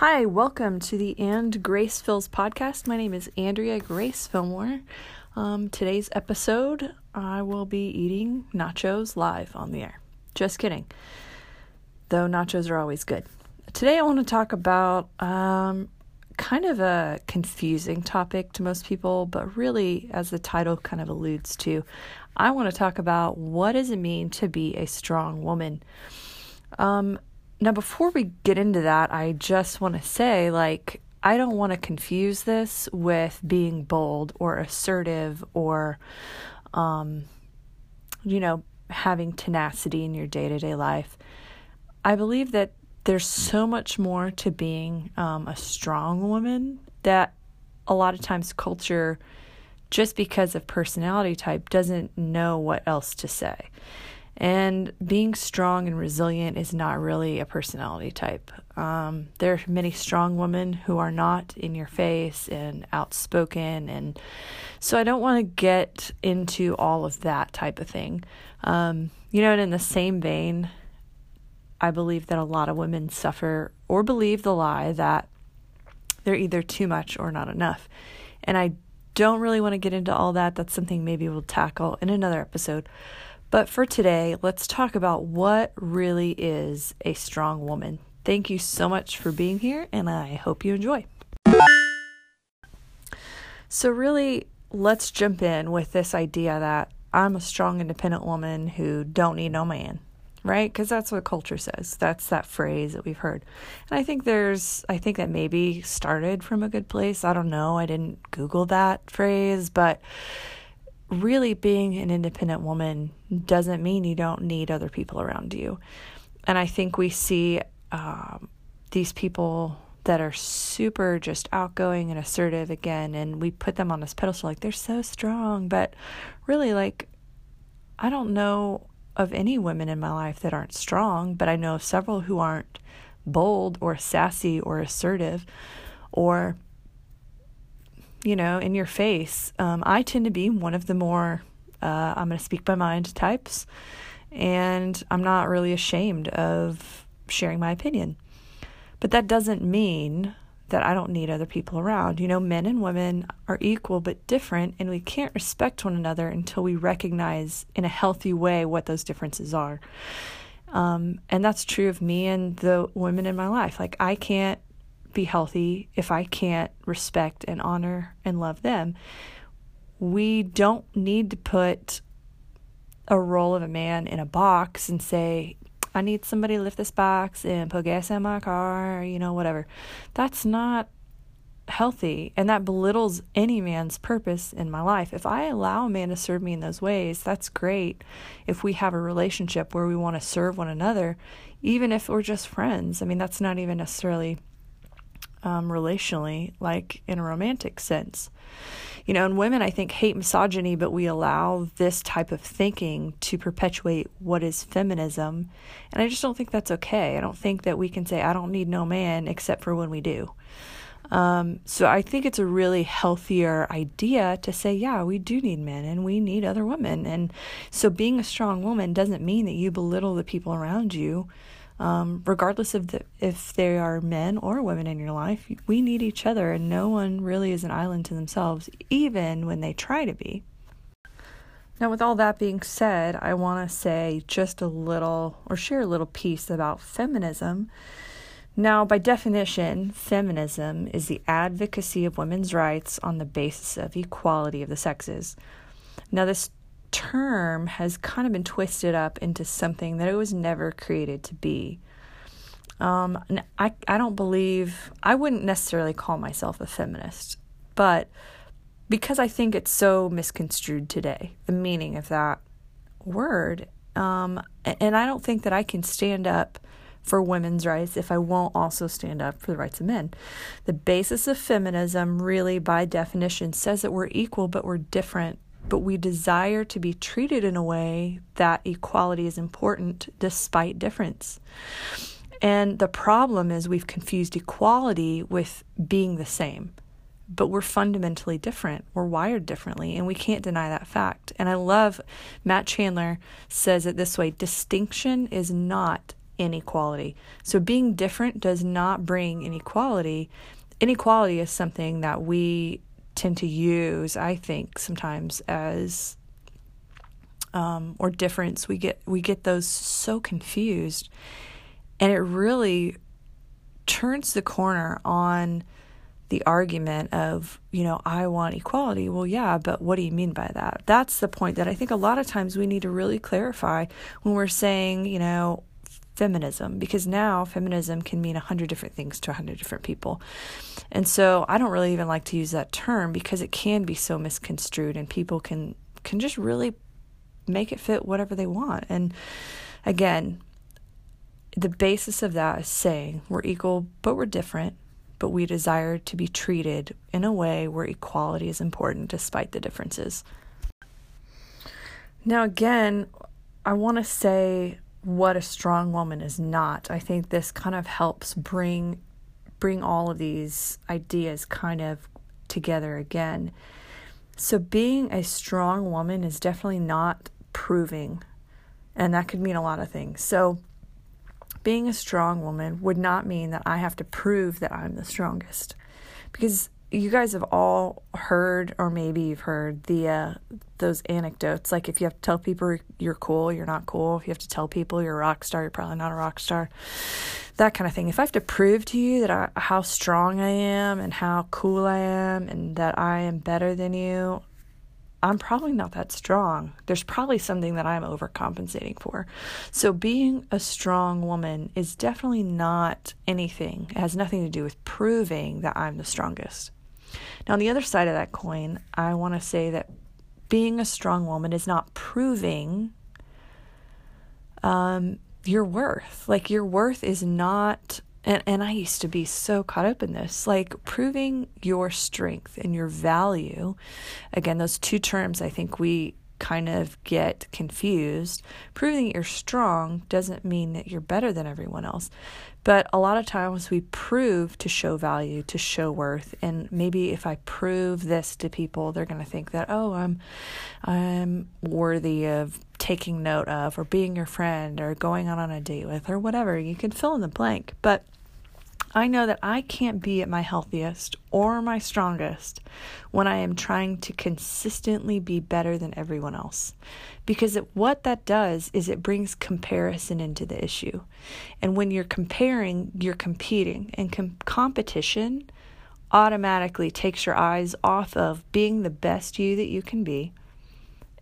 Hi, welcome to the And Grace Fills podcast. My name is Andrea Grace Fillmore. Um, today's episode, I will be eating nachos live on the air. Just kidding. Though nachos are always good. Today, I want to talk about um, kind of a confusing topic to most people, but really, as the title kind of alludes to, I want to talk about what does it mean to be a strong woman. Um, now, before we get into that, I just want to say, like, I don't want to confuse this with being bold or assertive or, um, you know, having tenacity in your day to day life. I believe that there's so much more to being um, a strong woman that a lot of times culture, just because of personality type, doesn't know what else to say. And being strong and resilient is not really a personality type. Um, there are many strong women who are not in your face and outspoken. And so I don't want to get into all of that type of thing. Um, you know, and in the same vein, I believe that a lot of women suffer or believe the lie that they're either too much or not enough. And I don't really want to get into all that. That's something maybe we'll tackle in another episode. But for today, let's talk about what really is a strong woman. Thank you so much for being here, and I hope you enjoy. So, really, let's jump in with this idea that I'm a strong, independent woman who don't need no man, right? Because that's what culture says. That's that phrase that we've heard. And I think there's, I think that maybe started from a good place. I don't know. I didn't Google that phrase, but really being an independent woman doesn't mean you don't need other people around you. And I think we see um, these people that are super just outgoing and assertive again, and we put them on this pedestal like they're so strong. But really, like, I don't know of any women in my life that aren't strong, but I know of several who aren't bold or sassy or assertive or you know, in your face. Um, I tend to be one of the more, uh, I'm going to speak my mind types, and I'm not really ashamed of sharing my opinion. But that doesn't mean that I don't need other people around. You know, men and women are equal but different, and we can't respect one another until we recognize in a healthy way what those differences are. Um, and that's true of me and the women in my life. Like, I can't be healthy if I can't respect and honor and love them. We don't need to put a role of a man in a box and say, I need somebody to lift this box and put gas in my car, you know, whatever. That's not healthy and that belittles any man's purpose in my life. If I allow a man to serve me in those ways, that's great. If we have a relationship where we want to serve one another, even if we're just friends, I mean, that's not even necessarily um, relationally, like in a romantic sense. You know, and women, I think, hate misogyny, but we allow this type of thinking to perpetuate what is feminism. And I just don't think that's okay. I don't think that we can say, I don't need no man except for when we do. Um, so I think it's a really healthier idea to say, yeah, we do need men and we need other women. And so being a strong woman doesn't mean that you belittle the people around you um, regardless of the, if they are men or women in your life, we need each other, and no one really is an island to themselves, even when they try to be. Now, with all that being said, I want to say just a little or share a little piece about feminism. Now, by definition, feminism is the advocacy of women's rights on the basis of equality of the sexes. Now, this term has kind of been twisted up into something that it was never created to be. Um, I, I don't believe, I wouldn't necessarily call myself a feminist, but because I think it's so misconstrued today, the meaning of that word, um, and I don't think that I can stand up for women's rights if I won't also stand up for the rights of men. The basis of feminism, really, by definition, says that we're equal but we're different but we desire to be treated in a way that equality is important despite difference. And the problem is we've confused equality with being the same. But we're fundamentally different. We're wired differently, and we can't deny that fact. And I love Matt Chandler says it this way distinction is not inequality. So being different does not bring inequality. Inequality is something that we tend to use, I think, sometimes as um, or difference. We get we get those so confused, and it really turns the corner on the argument of, you know, I want equality. Well, yeah, but what do you mean by that? That's the point that I think a lot of times we need to really clarify when we're saying, you know, feminism because now feminism can mean a hundred different things to a hundred different people. And so I don't really even like to use that term because it can be so misconstrued and people can can just really make it fit whatever they want. And again, the basis of that is saying we're equal but we're different, but we desire to be treated in a way where equality is important despite the differences. Now again, I want to say what a strong woman is not. I think this kind of helps bring bring all of these ideas kind of together again. So being a strong woman is definitely not proving and that could mean a lot of things. So being a strong woman would not mean that I have to prove that I'm the strongest. Because you guys have all heard or maybe you've heard the uh, those anecdotes. Like if you have to tell people you're cool you're not cool. If you have to tell people you're a rock star you're probably not a rock star. That kind of thing. If i have to prove to you that I, how strong i am and how cool i am and that i am better than you i'm probably not that strong. There's probably something that i'm overcompensating for. So being a strong woman is definitely not anything. It has nothing to do with proving that i'm the strongest now, on the other side of that coin, I want to say that being a strong woman is not proving um, your worth. Like, your worth is not, and, and I used to be so caught up in this, like proving your strength and your value. Again, those two terms I think we kind of get confused. Proving that you're strong doesn't mean that you're better than everyone else. But a lot of times we prove to show value, to show worth, and maybe if I prove this to people, they're going to think that oh, I'm I'm worthy of taking note of or being your friend or going out on a date with or whatever. You can fill in the blank. But I know that I can't be at my healthiest or my strongest when I am trying to consistently be better than everyone else. Because it, what that does is it brings comparison into the issue. And when you're comparing, you're competing. And com- competition automatically takes your eyes off of being the best you that you can be.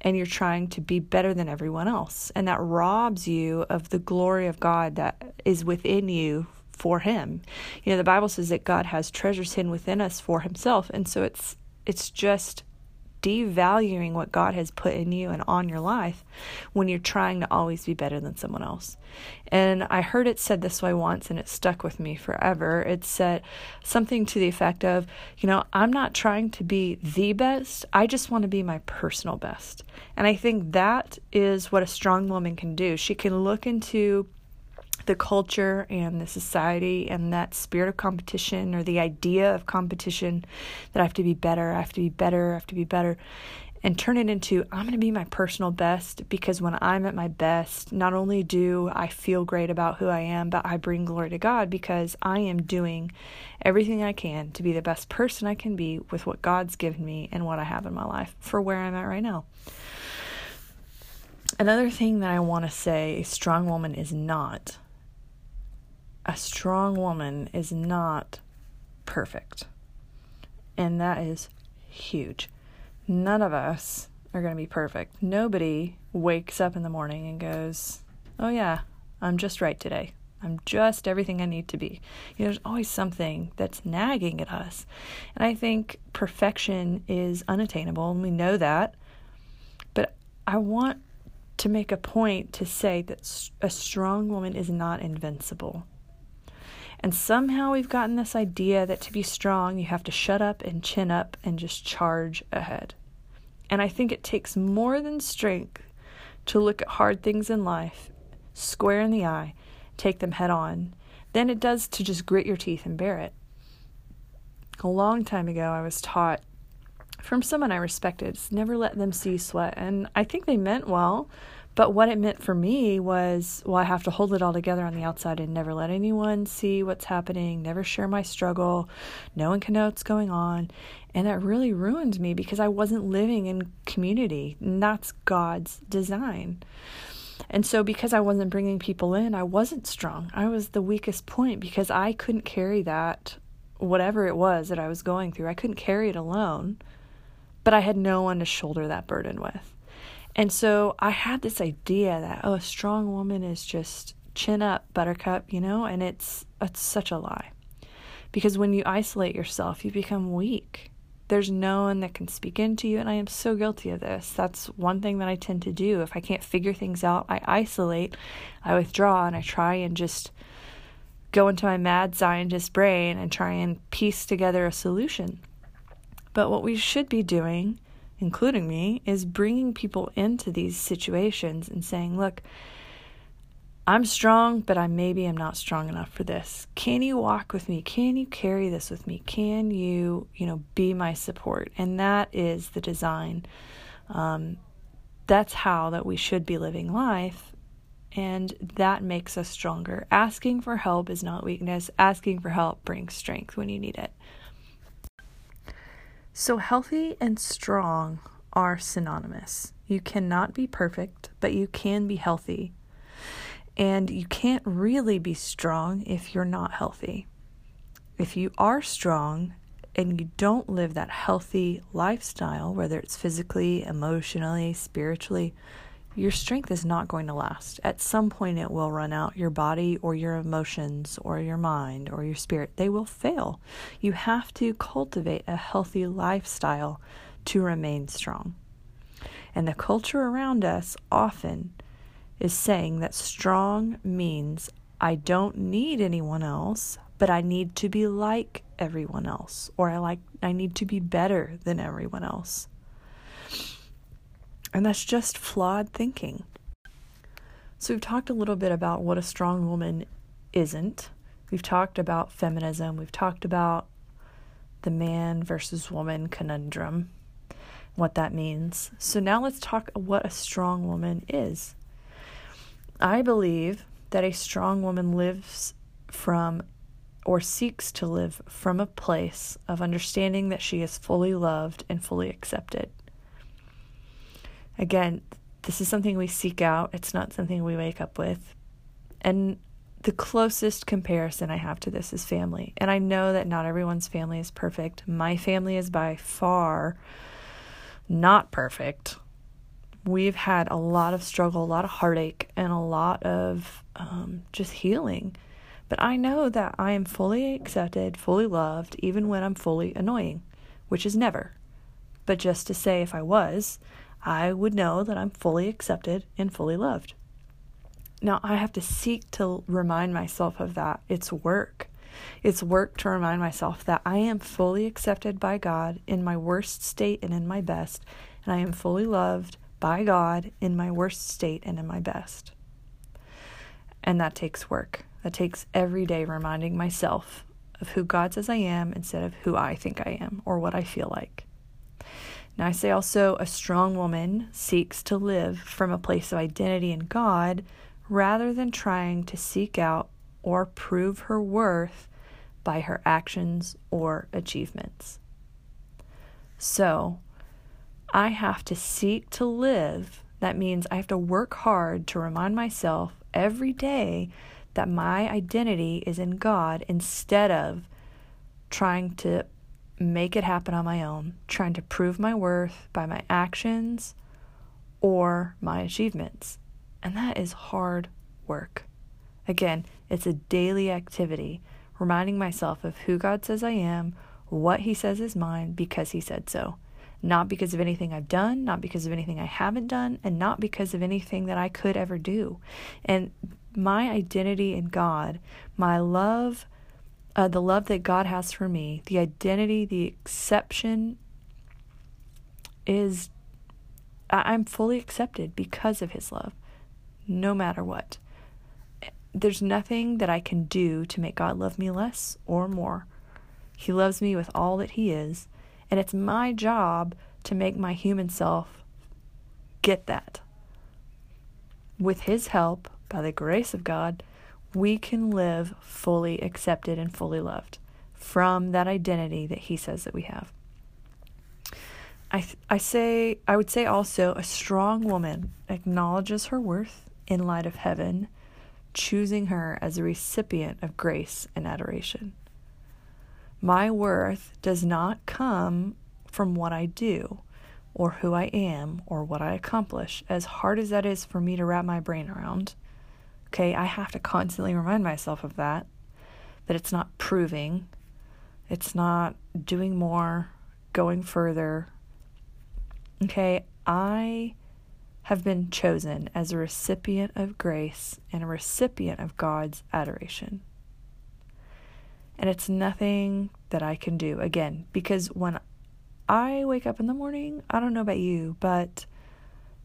And you're trying to be better than everyone else. And that robs you of the glory of God that is within you for him. You know, the Bible says that God has treasures hidden within us for himself, and so it's it's just devaluing what God has put in you and on your life when you're trying to always be better than someone else. And I heard it said this way once and it stuck with me forever. It said something to the effect of, you know, I'm not trying to be the best, I just want to be my personal best. And I think that is what a strong woman can do. She can look into the culture and the society and that spirit of competition or the idea of competition that I have to be better, I have to be better, I have to be better, and turn it into I'm going to be my personal best because when I'm at my best, not only do I feel great about who I am, but I bring glory to God because I am doing everything I can to be the best person I can be with what God's given me and what I have in my life for where I'm at right now. Another thing that I want to say a strong woman is not a strong woman is not perfect. And that is huge. None of us are going to be perfect. Nobody wakes up in the morning and goes, Oh, yeah, I'm just right today. I'm just everything I need to be. You know, there's always something that's nagging at us. And I think perfection is unattainable, and we know that. But I want to make a point to say that a strong woman is not invincible. And somehow we've gotten this idea that to be strong, you have to shut up and chin up and just charge ahead. And I think it takes more than strength to look at hard things in life square in the eye, take them head on, than it does to just grit your teeth and bear it. A long time ago, I was taught from someone I respected never let them see sweat. And I think they meant well, But what it meant for me was, well, I have to hold it all together on the outside and never let anyone see what's happening, never share my struggle. No one can know what's going on. And that really ruined me because I wasn't living in community. And that's God's design. And so, because I wasn't bringing people in, I wasn't strong. I was the weakest point because I couldn't carry that, whatever it was that I was going through. I couldn't carry it alone, but I had no one to shoulder that burden with. And so I had this idea that, oh, a strong woman is just chin up, buttercup, you know, and it's, it's such a lie. Because when you isolate yourself, you become weak. There's no one that can speak into you, and I am so guilty of this. That's one thing that I tend to do. If I can't figure things out, I isolate, I withdraw, and I try and just go into my mad scientist brain and try and piece together a solution. But what we should be doing including me, is bringing people into these situations and saying, look, I'm strong, but I maybe am not strong enough for this. Can you walk with me? Can you carry this with me? Can you, you know, be my support? And that is the design. Um, that's how that we should be living life. And that makes us stronger. Asking for help is not weakness. Asking for help brings strength when you need it. So, healthy and strong are synonymous. You cannot be perfect, but you can be healthy. And you can't really be strong if you're not healthy. If you are strong and you don't live that healthy lifestyle, whether it's physically, emotionally, spiritually, your strength is not going to last. At some point, it will run out. Your body or your emotions or your mind or your spirit, they will fail. You have to cultivate a healthy lifestyle to remain strong. And the culture around us often is saying that strong means I don't need anyone else, but I need to be like everyone else, or I like I need to be better than everyone else. And that's just flawed thinking. So, we've talked a little bit about what a strong woman isn't. We've talked about feminism. We've talked about the man versus woman conundrum, what that means. So, now let's talk what a strong woman is. I believe that a strong woman lives from or seeks to live from a place of understanding that she is fully loved and fully accepted. Again, this is something we seek out, it's not something we wake up with. And the closest comparison I have to this is family. And I know that not everyone's family is perfect. My family is by far not perfect. We've had a lot of struggle, a lot of heartache, and a lot of um, just healing. But I know that I am fully accepted, fully loved, even when I'm fully annoying, which is never. But just to say, if I was, I would know that I'm fully accepted and fully loved. Now, I have to seek to remind myself of that. It's work. It's work to remind myself that I am fully accepted by God in my worst state and in my best, and I am fully loved by God in my worst state and in my best. And that takes work. That takes every day reminding myself of who God says I am instead of who I think I am or what I feel like. Now, I say also a strong woman seeks to live from a place of identity in God rather than trying to seek out or prove her worth by her actions or achievements. So, I have to seek to live. That means I have to work hard to remind myself every day that my identity is in God instead of trying to make it happen on my own, trying to prove my worth by my actions or my achievements. And that is hard work. Again, it's a daily activity, reminding myself of who God says I am, what He says is mine, because He said so. Not because of anything I've done, not because of anything I haven't done, and not because of anything that I could ever do. And my identity in God, my love uh, the love that God has for me, the identity, the exception is I'm fully accepted because of His love, no matter what. There's nothing that I can do to make God love me less or more. He loves me with all that He is, and it's my job to make my human self get that. with His help, by the grace of God, we can live fully accepted and fully loved from that identity that He says that we have. I, I say I would say also a strong woman acknowledges her worth in light of heaven, choosing her as a recipient of grace and adoration. My worth does not come from what I do or who I am or what I accomplish, as hard as that is for me to wrap my brain around. Okay, I have to constantly remind myself of that, that it's not proving, it's not doing more, going further. Okay, I have been chosen as a recipient of grace and a recipient of God's adoration. And it's nothing that I can do. Again, because when I wake up in the morning, I don't know about you, but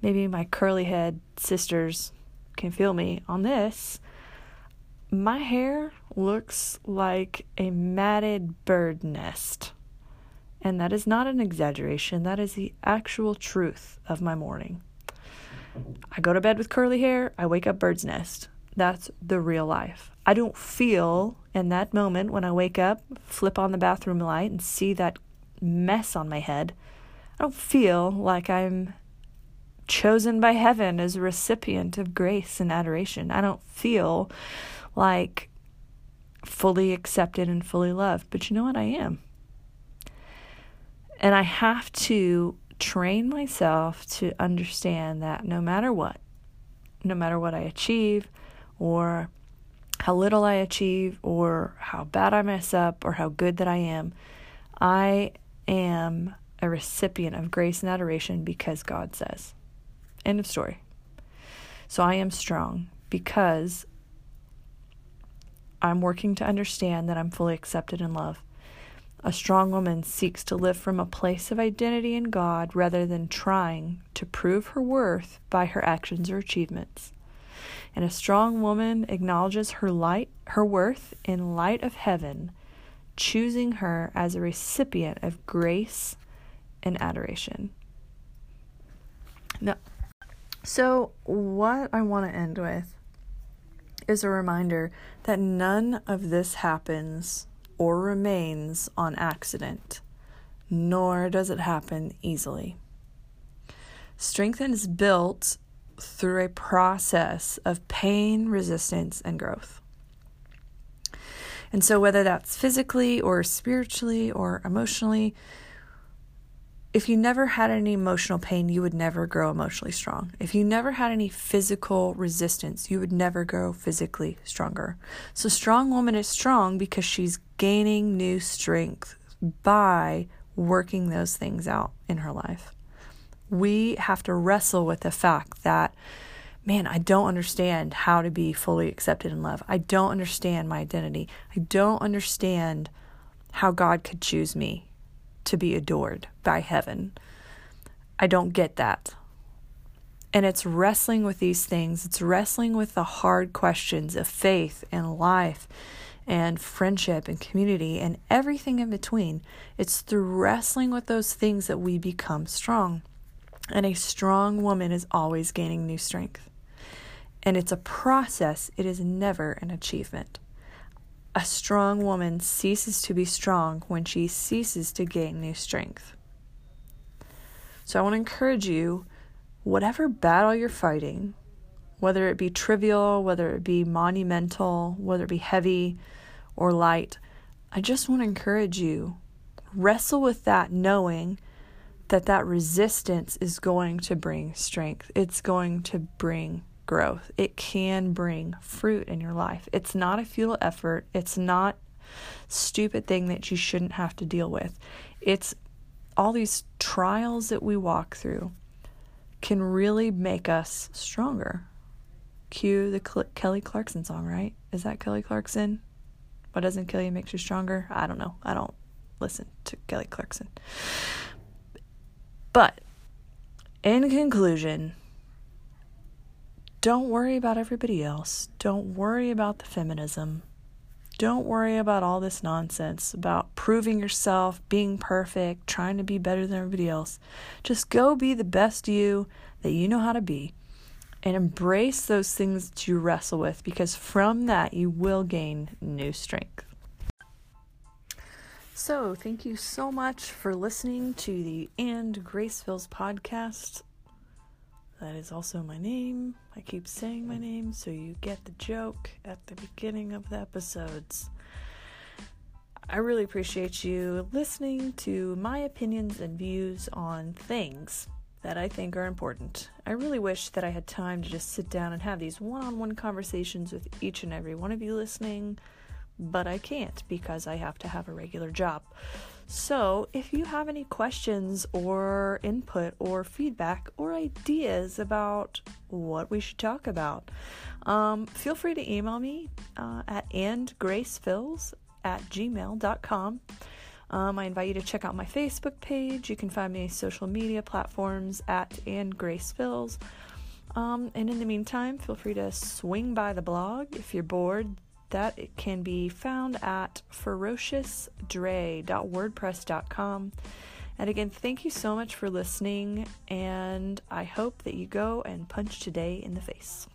maybe my curly head sisters can feel me on this. My hair looks like a matted bird nest. And that is not an exaggeration, that is the actual truth of my morning. I go to bed with curly hair, I wake up bird's nest. That's the real life. I don't feel in that moment when I wake up, flip on the bathroom light, and see that mess on my head. I don't feel like I'm chosen by heaven as a recipient of grace and adoration. I don't feel like fully accepted and fully loved. But you know what? I am. And I have to train myself to understand that no matter what, no matter what I achieve, or how little I achieve, or how bad I mess up, or how good that I am, I am a recipient of grace and adoration because God says. End of story. So I am strong because I'm working to understand that I'm fully accepted and loved. A strong woman seeks to live from a place of identity in God rather than trying to prove her worth by her actions or achievements. And a strong woman acknowledges her light her worth in light of heaven choosing her as a recipient of grace and adoration. Now, so what I want to end with is a reminder that none of this happens or remains on accident, nor does it happen easily. Strength is built through a process of pain, resistance, and growth. And so, whether that's physically or spiritually or emotionally, if you never had any emotional pain, you would never grow emotionally strong. If you never had any physical resistance, you would never grow physically stronger. So, strong woman is strong because she's gaining new strength by working those things out in her life. We have to wrestle with the fact that man, I don't understand how to be fully accepted in love. I don't understand my identity. I don't understand how God could choose me to be adored by heaven. I don't get that. And it's wrestling with these things. It's wrestling with the hard questions of faith and life and friendship and community and everything in between. It's through wrestling with those things that we become strong. And a strong woman is always gaining new strength and it's a process, it is never an achievement. A strong woman ceases to be strong when she ceases to gain new strength. So I want to encourage you whatever battle you're fighting, whether it be trivial, whether it be monumental, whether it be heavy or light, I just want to encourage you wrestle with that knowing that that resistance is going to bring strength. It's going to bring growth. It can bring fruit in your life. It's not a futile effort. It's not stupid thing that you shouldn't have to deal with. It's all these trials that we walk through can really make us stronger. Cue the Cl- Kelly Clarkson song, right? Is that Kelly Clarkson? What doesn't kill you makes you stronger? I don't know. I don't listen to Kelly Clarkson. But in conclusion, don't worry about everybody else. Don't worry about the feminism. Don't worry about all this nonsense about proving yourself, being perfect, trying to be better than everybody else. Just go be the best you that you know how to be and embrace those things that you wrestle with because from that you will gain new strength. So, thank you so much for listening to the And Gracefills podcast. That is also my name. I keep saying my name so you get the joke at the beginning of the episodes. I really appreciate you listening to my opinions and views on things that I think are important. I really wish that I had time to just sit down and have these one on one conversations with each and every one of you listening but I can't because I have to have a regular job. So, if you have any questions or input or feedback or ideas about what we should talk about, um, feel free to email me uh, at andgracefills at gmail.com. Um, I invite you to check out my Facebook page. You can find me social media platforms at and Um, and in the meantime, feel free to swing by the blog if you're bored that can be found at ferociousdre.wordpress.com. And again, thank you so much for listening, and I hope that you go and punch today in the face.